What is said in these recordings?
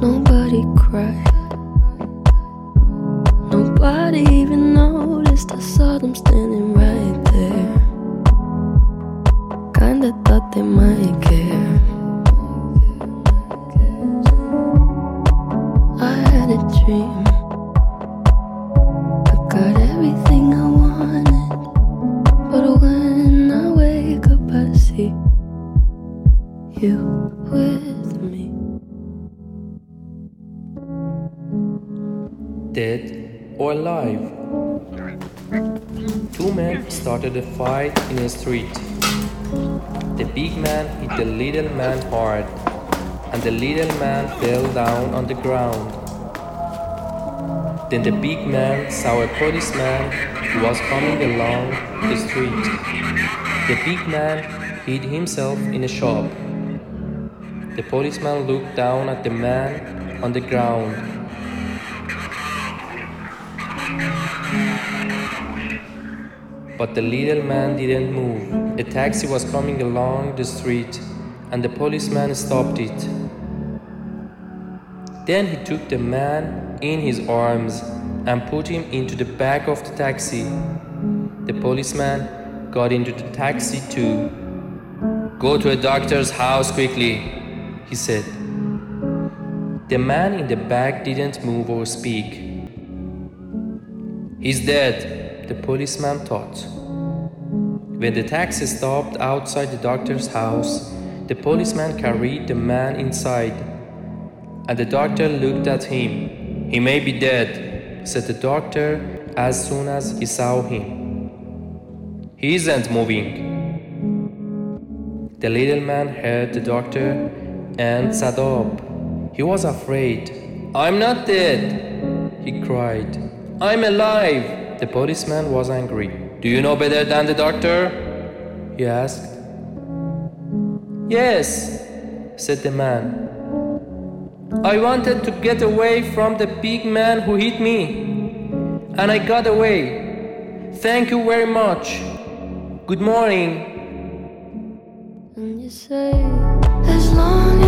Nobody cried. Nobody even noticed. I saw them standing right there. Kinda thought they might care. I had a dream. Dead or alive. Two men started a fight in a street. The big man hit the little man hard, and the little man fell down on the ground. Then the big man saw a policeman who was coming along the street. The big man hid himself in a shop. The policeman looked down at the man on the ground But the little man didn't move. A taxi was coming along the street, and the policeman stopped it. Then he took the man in his arms and put him into the back of the taxi. The policeman got into the taxi too. Go to a doctor's house quickly, he said. The man in the back didn't move or speak. He's dead, the policeman thought. When the taxi stopped outside the doctor's house, the policeman carried the man inside, and the doctor looked at him. He may be dead, said the doctor as soon as he saw him. He isn't moving. The little man heard the doctor and sat up. He was afraid. I'm not dead, he cried. I'm alive! The policeman was angry. Do you know better than the doctor? He asked. Yes, said the man. I wanted to get away from the big man who hit me, and I got away. Thank you very much. Good morning. And you say, as long as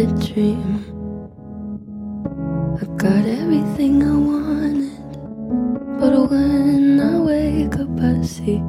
a dream. I got everything I wanted. But when I wake up, I see